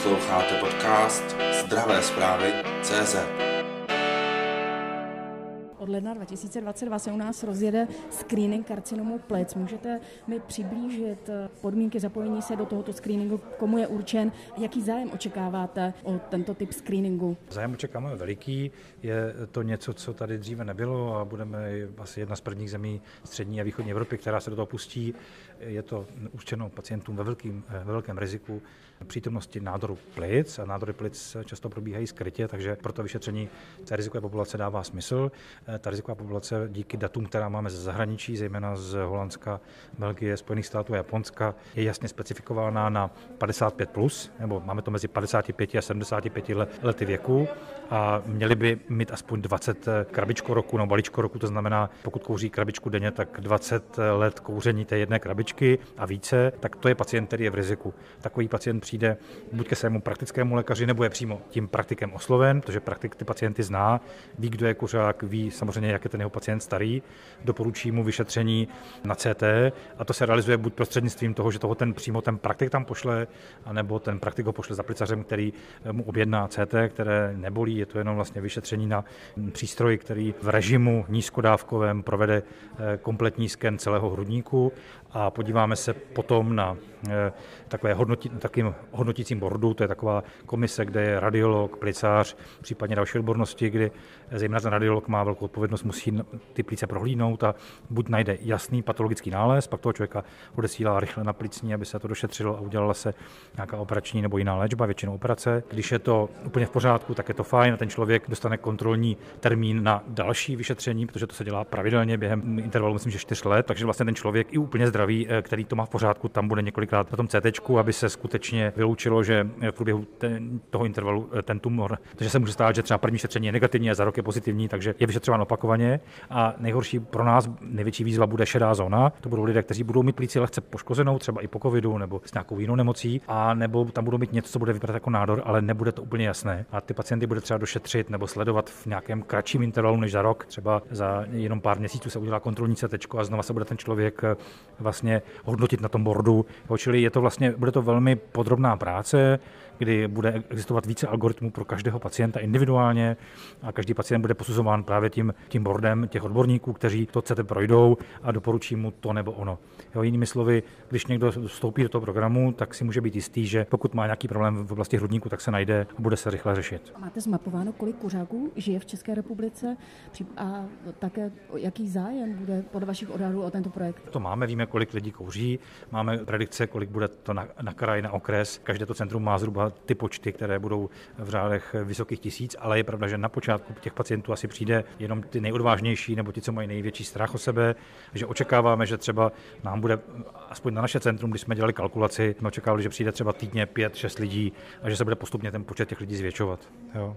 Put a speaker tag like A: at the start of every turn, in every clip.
A: Posloucháte podcast Zdravé zprávy CZ.
B: Od ledna 2022 se u nás rozjede screening karcinomu plic. Můžete mi přiblížit eh, podmínky zapojení se do tohoto screeningu, komu je určen, jaký zájem očekáváte o tento typ screeningu?
C: Zájem očekáváme veliký, je to něco, co tady dříve nebylo a budeme asi jedna z prvních zemí střední a východní Evropy, která se do toho pustí. Je to určeno pacientům ve, velkým, ve velkém riziku přítomnosti nádoru plic a nádory plic často probíhají skrytě, takže proto vyšetření té rizikové populace dává smysl. Ta riziková populace díky datům, která máme ze zahraničí, zejména z Holandska, Belgie, Spojených států a Japonska, je jasně specifikována na 55+, plus, nebo máme to mezi 55 a 75 lety věku a měli by mít aspoň 20 krabičko roku nebo balíčko roku, to znamená, pokud kouří krabičku denně, tak 20 let kouření té jedné krabičky a více, tak to je pacient, který je v riziku. Takový pacient přijde buď ke svému praktickému lékaři, nebo je přímo tím praktikem osloven, protože praktik ty pacienty zná, ví, kdo je kuřák, ví samozřejmě, jak je ten jeho pacient starý, doporučí mu vyšetření na CT a to se realizuje buď prostřednictvím toho, že toho ten přímo ten praktik tam pošle, anebo ten praktik ho pošle za plicařem, který mu objedná CT, které nebolí, je to jenom vlastně vyšetření na přístroj, který v režimu nízkodávkovém provede eh, kompletní sken celého hrudníku a podíváme se potom na eh, takové hodnotí, takým hodnotícím bordu, to je taková komise, kde je radiolog, plicář, případně další odbornosti, kdy zejména ten radiolog má velkou odpovědnost, musí ty plíce prohlídnout a buď najde jasný patologický nález, pak toho člověka odesílá rychle na plicní, aby se to došetřilo a udělala se nějaká operační nebo jiná léčba, většinou operace. Když je to úplně v pořádku, tak je to fajn a ten člověk dostane kontrolní termín na další vyšetření, protože to se dělá pravidelně během intervalu, myslím, že 4 let, takže vlastně ten člověk i úplně zdravý, eh, který to má v pořádku, tam bude několikrát na tom CT, aby se skutečně vyloučilo, že v průběhu ten, toho intervalu eh, ten tumor, takže se může stát, že třeba první šetření je negativní a za rok je pozitivní, takže je vyšetřován opakovaně. A nejhorší pro nás, největší výzva bude šedá zóna. To budou lidé, kteří budou mít plíci lehce poškozenou, třeba i po covidu nebo s nějakou jinou nemocí, a nebo tam budou mít něco, co bude vypadat jako nádor, ale nebude to úplně jasné. A ty pacienty bude třeba došetřit nebo sledovat v nějakém kratším intervalu než za rok. Třeba za jenom pár měsíců se udělá kontrolní CT a znova se bude ten člověk eh, vlastně hodnotit na tom bordu. Čili je to vlastně, bude to velmi podrobná práce, kdy bude existovat více algoritmů pro každého pacienta individuálně a každý pacient bude posuzován právě tím, tím bordem těch odborníků, kteří to CT projdou a doporučí mu to nebo ono. Jo, jinými slovy, když někdo vstoupí do toho programu, tak si může být jistý, že pokud má nějaký problém v oblasti hrudníku, tak se najde a bude se rychle řešit.
B: Máte zmapováno, kolik kuřáků žije v České republice a také jaký zájem bude podle vašich odhadů o tento projekt?
C: To máme, víme, kolik lidí kouří, máme predikce, kolik bude to na, na kraj, na okres. Každé to centrum má zhruba ty počty, které budou v řádech vysokých tisíc, ale je pravda, že na počátku těch pacientů asi přijde jenom ty nejodvážnější nebo ti, co mají největší strach o sebe, že očekáváme, že třeba nám bude, aspoň na naše centrum, když jsme dělali kalkulaci, jsme očekávali, že přijde třeba týdně 5-6 lidí a že se bude postupně ten počet těch lidí zvětšovat. Jo.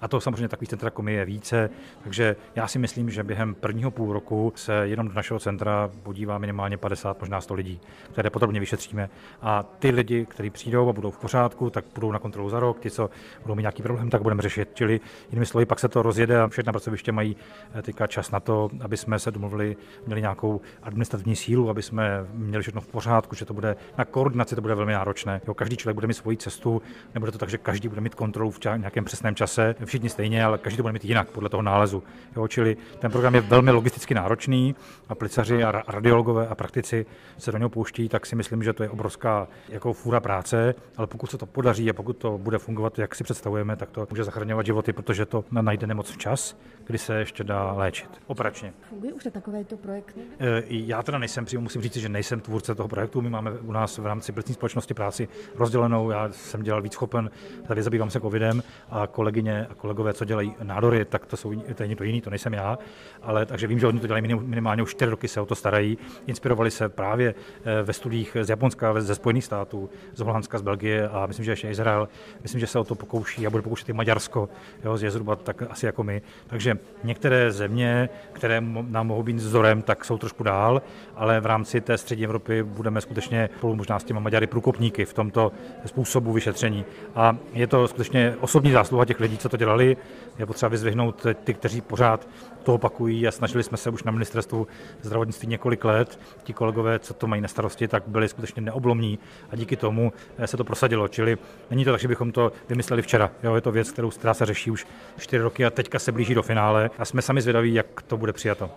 C: A to samozřejmě takových centra jako je více, takže já si myslím, že během prvního půl roku se jenom do našeho centra podívá minimálně 50, možná 100 lidí, které podrobně vyšetříme. A ty lidi, kteří přijdou a budou v pořádku, tak budou na kontrolu za rok, ti, co budou mít nějaký problém, tak budeme řešit. Čili jinými slovy, pak se to rozjede a všechna pracoviště mají eh, teďka čas na to, aby jsme se domluvili, měli nějakou administrativní sílu, aby jsme měli všechno v pořádku, že to bude na koordinaci to bude velmi náročné. Jo, každý člověk bude mít svoji cestu, nebude to tak, že každý bude mít kontrolu v nějakém přesném čase všichni stejně, ale každý to bude mít jinak podle toho nálezu. Jo, čili ten program je velmi logisticky náročný a plicaři a radiologové a praktici se do něho pouští, tak si myslím, že to je obrovská jako fůra práce, ale pokud se to podaří a pokud to bude fungovat, jak si představujeme, tak to může zachraňovat životy, protože to najde nemoc včas, kdy se ještě dá léčit operačně.
B: Funguje už takovýto projekt?
C: E, já teda nejsem přímo, musím říct, že nejsem tvůrce toho projektu. My máme u nás v rámci plicní společnosti práci rozdělenou. Já jsem dělal víc schopen, tady zabývám se covidem a kolegyně a kolegové, co dělají nádory, tak to, jsou, to je někdo jiný, to nejsem já, ale takže vím, že oni to dělají minimálně už 4 roky se o to starají. Inspirovali se právě eh, ve studiích z Japonska, ze Spojených států, z Holandska, z Belgie a myslím, že ještě Izrael. Myslím, že se o to pokouší a bude pokoušet i Maďarsko, jo, je zhruba tak asi jako my. Takže některé země, které nám mohou být vzorem, tak jsou trošku dál, ale v rámci té střední Evropy budeme skutečně spolu možná s těmi Maďary průkopníky v tomto způsobu vyšetření. A je to skutečně osobní zásluha těch lidí, co to dělají dělali. Je potřeba vyzvihnout ty, kteří pořád to opakují a snažili jsme se už na ministerstvu zdravotnictví několik let. Ti kolegové, co to mají na starosti, tak byli skutečně neoblomní a díky tomu se to prosadilo. Čili není to tak, že bychom to vymysleli včera. Jo, je to věc, kterou, která se řeší už čtyři roky a teďka se blíží do finále a jsme sami zvědaví, jak to bude přijato.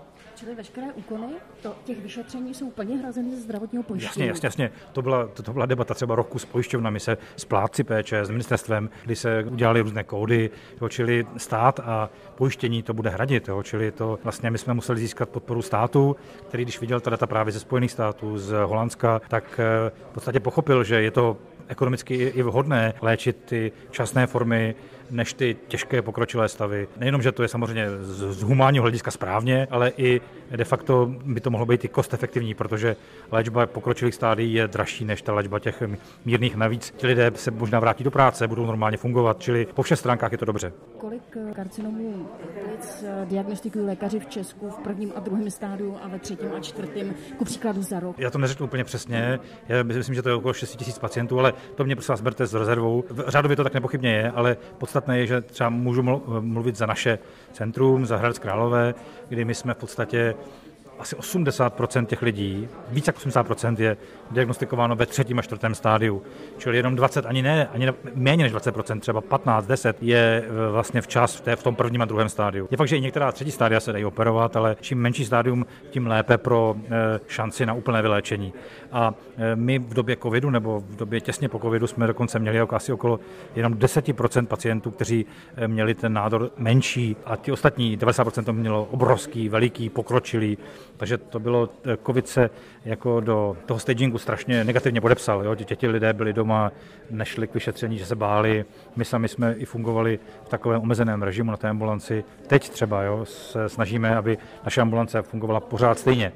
B: Čili veškeré úkony to, těch vyšetření jsou plně hrazeny ze zdravotního pojištění.
C: Jasně, jasně, jasně. To byla, to, to byla debata třeba roku s pojišťovnami, se s plátci péče, s ministerstvem, kdy se udělali různé kódy, jo, čili stát a pojištění to bude hradit. Jo, čili to vlastně my jsme museli získat podporu státu, který když viděl ta data právě ze Spojených států, z Holandska, tak eh, v podstatě pochopil, že je to ekonomicky i vhodné léčit ty časné formy než ty těžké pokročilé stavy. Nejenom, že to je samozřejmě z, z humánního hlediska správně, ale i de facto by to mohlo být i kost efektivní, protože léčba pokročilých stádií je dražší než ta léčba těch mírných. Navíc ti lidé se možná vrátí do práce, budou normálně fungovat, čili po všech stránkách je to dobře.
B: Kolik eh, karcinomů plic eh, diagnostikují lékaři v Česku v prvním a druhém stádiu a ve třetím a čtvrtém, ku příkladu za rok?
C: Já to neřeknu úplně přesně, já myslím, že to je okolo 6 000 pacientů, ale to mě prosím vás berte s rezervou. Řádově to tak nepochybně je, ale podstatné je, že třeba můžu mluvit za naše centrum, za Hradec Králové, kdy my jsme v podstatě asi 80% těch lidí, více jak 80% je diagnostikováno ve třetím a čtvrtém stádiu. Čili jenom 20, ani ne, ani méně než 20%, třeba 15, 10 je e, vlastně včas v, té, v tom prvním a druhém stádiu. Je fakt, že i některá třetí stádia se dají operovat, ale čím menší stádium, tím lépe pro e, šanci na úplné vyléčení. A e, my v době covidu nebo v době těsně po covidu jsme dokonce měli jako asi okolo jenom 10% pacientů, kteří měli ten nádor menší a ti ostatní 90% to mělo obrovský, veliký, pokročilý takže to bylo, eh, covid se jako do toho stagingu strašně negativně podepsal. Jo? Ti lidé byli doma, nešli k vyšetření, že se báli. My sami jsme i fungovali v takovém omezeném režimu na té ambulanci. Teď třeba jo, se snažíme, aby naše ambulance fungovala pořád stejně.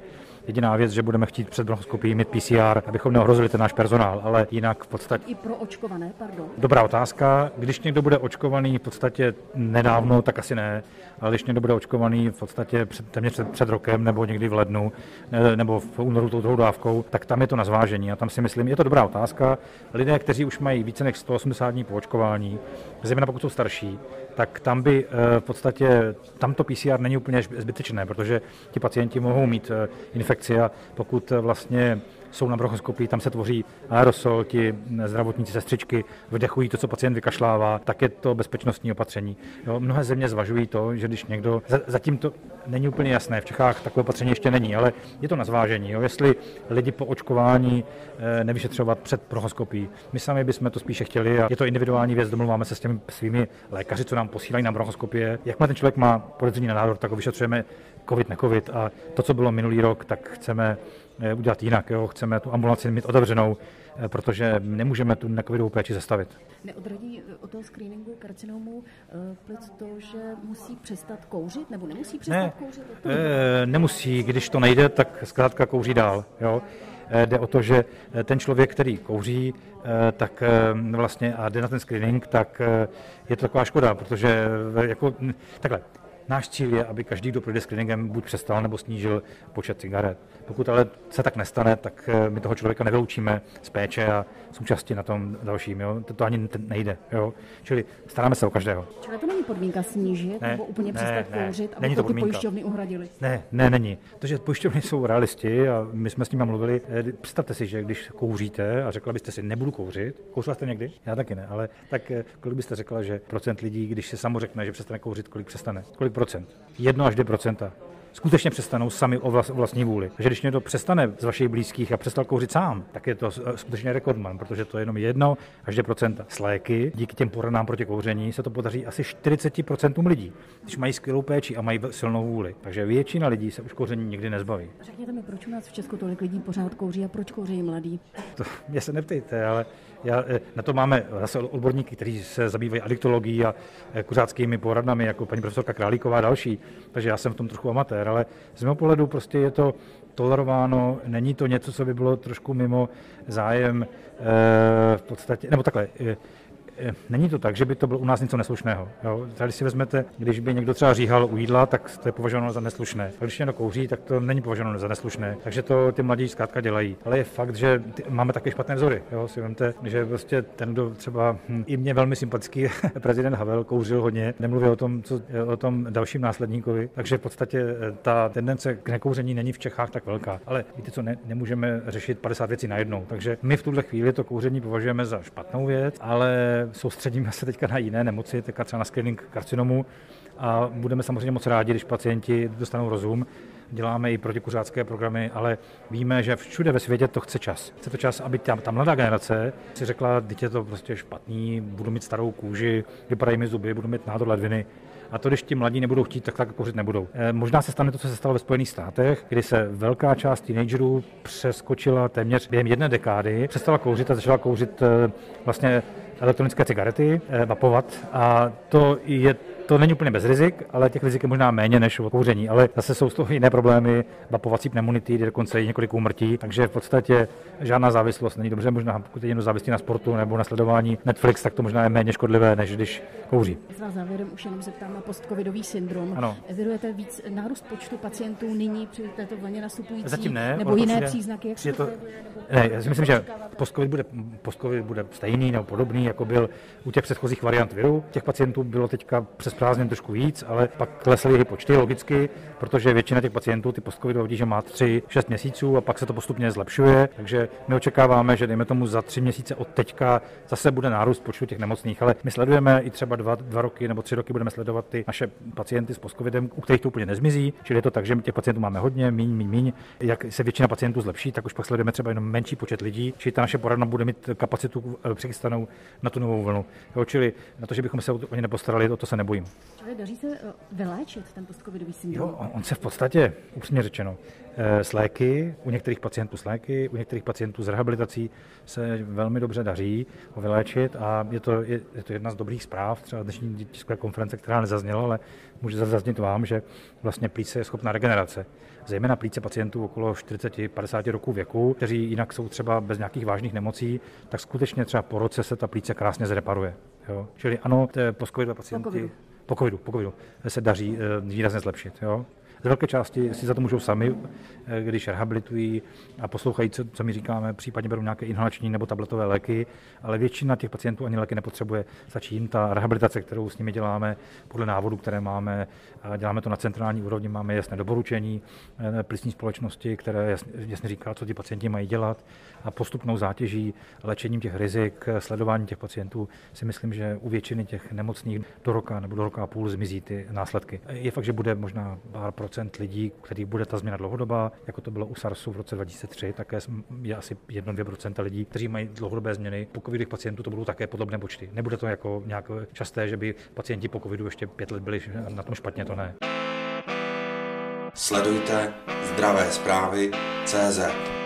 C: Jediná věc, že budeme chtít před bronchoskopií mít PCR, abychom neohrozili ten náš personál, ale jinak v podstatě.
B: I pro očkované, pardon.
C: Dobrá otázka. Když někdo bude očkovaný v podstatě nedávno, tak asi ne, ale když někdo bude očkovaný v podstatě před, téměř před, před rokem nebo někdy v lednu ne, nebo v únoru tou druhou dávkou, tak tam je to na zvážení. A tam si myslím, je to dobrá otázka. Lidé, kteří už mají více než 180 dní po očkování, zejména pokud jsou starší, tak tam by eh, v podstatě, tamto PCR není úplně zbytečné, protože ti pacienti mohou mít eh, infekci a pokud eh, vlastně jsou na bronchoskopii, tam se tvoří aerosol, ti zdravotníci sestřičky vdechují to, co pacient vykašlává, tak je to bezpečnostní opatření. Jo, mnohé země zvažují to, že když někdo, zatím to není úplně jasné, v Čechách takové opatření ještě není, ale je to na zvážení, jo, jestli lidi po očkování eh, nevyšetřovat před bronchoskopií. My sami bychom to spíše chtěli a je to individuální věc, domluváme se s těmi svými lékaři, co nám posílají na bronchoskopie. Jakmile ten člověk má podezření na nádor, tak ho vyšetřujeme covid, necovid a to, co bylo minulý rok, tak chceme udělat jinak. Jo. Chceme tu ambulanci mít otevřenou, eh, protože nemůžeme tu necovidovou péči zastavit.
B: Neodradí eh, od toho screeningu karcinomu plic to, že musí přestat kouřit, nebo nemusí přestat
C: ne,
B: kouřit?
C: E, nemusí, když to nejde, tak zkrátka kouří dál. Jo. Jde o to, že ten člověk, který kouří, tak vlastně a jde na ten screening, tak je to taková škoda, protože jako, takhle, Náš cíl je, aby každý, kdo projde screeningem, buď přestal nebo snížil počet cigaret. Pokud ale se tak nestane, tak eh, my toho člověka nevyloučíme z péče a součástí na tom dalším. Jo? To, to ani nejde. Jo? Čili staráme se o každého.
B: Čili to není podmínka snížit ne, nebo úplně ne, přestat ne, kouřit, aby
C: není
B: to, to ty pojišťovny uhradili?
C: Ne, ne, není. Protože pojišťovny jsou realisti a my jsme s nimi mluvili. Eh, představte si, že když kouříte a řekla byste si, nebudu kouřit, kouřila jste někdy? Já taky ne, ale tak eh, kolik byste řekla, že procent lidí, když se samo řekne, že přestane kouřit, kolik přestane? Kolik procent? Jedno až dvě procenta skutečně přestanou sami o, vlast, o vlastní vůli. Takže když někdo přestane z vašich blízkých a přestal kouřit sám, tak je to skutečně rekordman, protože to je jenom jedno až 2% s léky. Díky těm poradnám proti kouření se to podaří asi 40% lidí, když mají skvělou péči a mají silnou vůli. Takže většina lidí se už kouření nikdy nezbaví.
B: Řekněte mi, proč u nás v Česku tolik lidí pořád kouří a proč kouří mladí?
C: To mě se neptejte, ale já, eh, na to máme zase odborníky, kteří se zabývají adiktologií a eh, kuřáckými poradnami, jako paní profesorka Králíková a další. Takže já jsem v tom trochu amatér, ale z mého pohledu prostě je to tolerováno, není to něco, co by bylo trošku mimo zájem eh, v podstatě, nebo takhle, není to tak, že by to bylo u nás něco neslušného. Jo? Tady si vezmete, když by někdo třeba říhal u jídla, tak to je považováno za neslušné. A když někdo kouří, tak to není považováno za neslušné. Takže to ty mladí zkrátka dělají. Ale je fakt, že ty, máme také špatné vzory. Jo? Si vemte, že prostě ten, kdo třeba hm, i mě velmi sympatický prezident Havel kouřil hodně, nemluví o tom, co, o tom dalším následníkovi. Takže v podstatě eh, ta tendence k nekouření není v Čechách tak velká. Ale víte co, ne, nemůžeme řešit 50 věcí najednou. Takže my v tuhle chvíli to kouření považujeme za špatnou věc, ale soustředíme se teďka na jiné nemoci, teďka třeba na screening karcinomu a budeme samozřejmě moc rádi, když pacienti dostanou rozum. Děláme i protikuřácké programy, ale víme, že všude ve světě to chce čas. Chce to čas, aby ta, ta mladá generace si řekla, je to prostě špatný, budu mít starou kůži, vypadají mi zuby, budu mít nádor ledviny. A to, když ti mladí nebudou chtít, tak tak kouřit nebudou. E, možná se stane to, co se stalo ve Spojených státech, kdy se velká část teenagerů přeskočila téměř během jedné dekády, přestala kouřit a začala kouřit e, vlastně elektronické cigarety, e, vapovat. A to je to není úplně bez rizik, ale těch rizik je možná méně než u kouření. Ale zase jsou z toho jiné problémy, vapovací pneumonity, dokonce i několik úmrtí, takže v podstatě žádná závislost není dobře. Možná pokud je někdo závislý na sportu nebo na sledování Netflix, tak to možná je méně škodlivé, než když kouří.
B: S závěrem už jenom zeptám na postcovidový syndrom.
C: Ano.
B: Evidujete víc nárůst počtu pacientů nyní při této vlně nastupující?
C: Zatím ne.
B: Nebo jiné přijde, příznaky?
C: Jak to, ne, já si myslím, že postcovid bude, postcovid bude stejný nebo podobný, jako byl u těch předchozích variant viru. Těch pacientů bylo teďka přes prázdnin trošku víc, ale pak klesly jejich počty logicky, protože většina těch pacientů ty postcovidové že má 3-6 měsíců a pak se to postupně zlepšuje. Takže my očekáváme, že dejme tomu za tři měsíce od teďka zase bude nárůst počtu těch nemocných, ale my sledujeme i třeba dva, dva roky nebo tři roky budeme sledovat ty naše pacienty s postcovidem, u kterých to úplně nezmizí, čili je to tak, že těch pacientů máme hodně, míň, míň, míň. Jak se většina pacientů zlepší, tak už pak sledujeme třeba jenom menší počet lidí, čili ta naše poradna bude mít kapacitu eh, přichystanou na tu novou vlnu. Jo, čili na to, že bychom se o ně nepostarali, o to se nebojím.
B: Ale daří se eh, vyléčit ten postcovidový syndrom?
C: Jo, on se v podstatě, upřímně řečeno, eh, s léky, u některých pacientů s léky, u některých pacientů s rehabilitací se velmi dobře daří ho vyléčit a je to, je, je to jedna z dobrých zpráv, třeba dnešní tiskové konference, která nezazněla, ale může zaznít vám, že vlastně plíce je schopná regenerace. Zejména plíce pacientů okolo 40-50 roků věku, kteří jinak jsou třeba bez nějakých vážných nemocí, tak skutečně třeba po roce se ta plíce krásně zreparuje. Jo? Čili ano, po pacienty po covidu, po covidu se daří eh, výrazně zlepšit. Jo? Z velké části si za to můžou sami, eh, když rehabilitují a poslouchají, co, co my říkáme, případně berou nějaké inhalační nebo tabletové léky, ale většina těch pacientů ani léky nepotřebuje. Stačí jim ta rehabilitace, kterou s nimi děláme podle návodu, které máme. Děláme to na centrální úrovni, máme jasné doporučení eh, plicní společnosti, které jasně, jasně říká, co ti pacienti mají dělat a postupnou zátěží, léčením těch rizik, sledování těch pacientů si myslím, že u většiny těch nemocných do roka nebo do roka a půl zmizí ty následky. Je fakt, že bude možná pár lidí, který bude ta změna dlouhodobá, jako to bylo u SARSu v roce 2003, také je asi 1-2% lidí, kteří mají dlouhodobé změny. Po covidových pacientů to budou také podobné počty. Nebude to jako nějak časté, že by pacienti po covidu ještě pět let byli na tom špatně, to ne.
A: Sledujte zdravé zprávy CZ.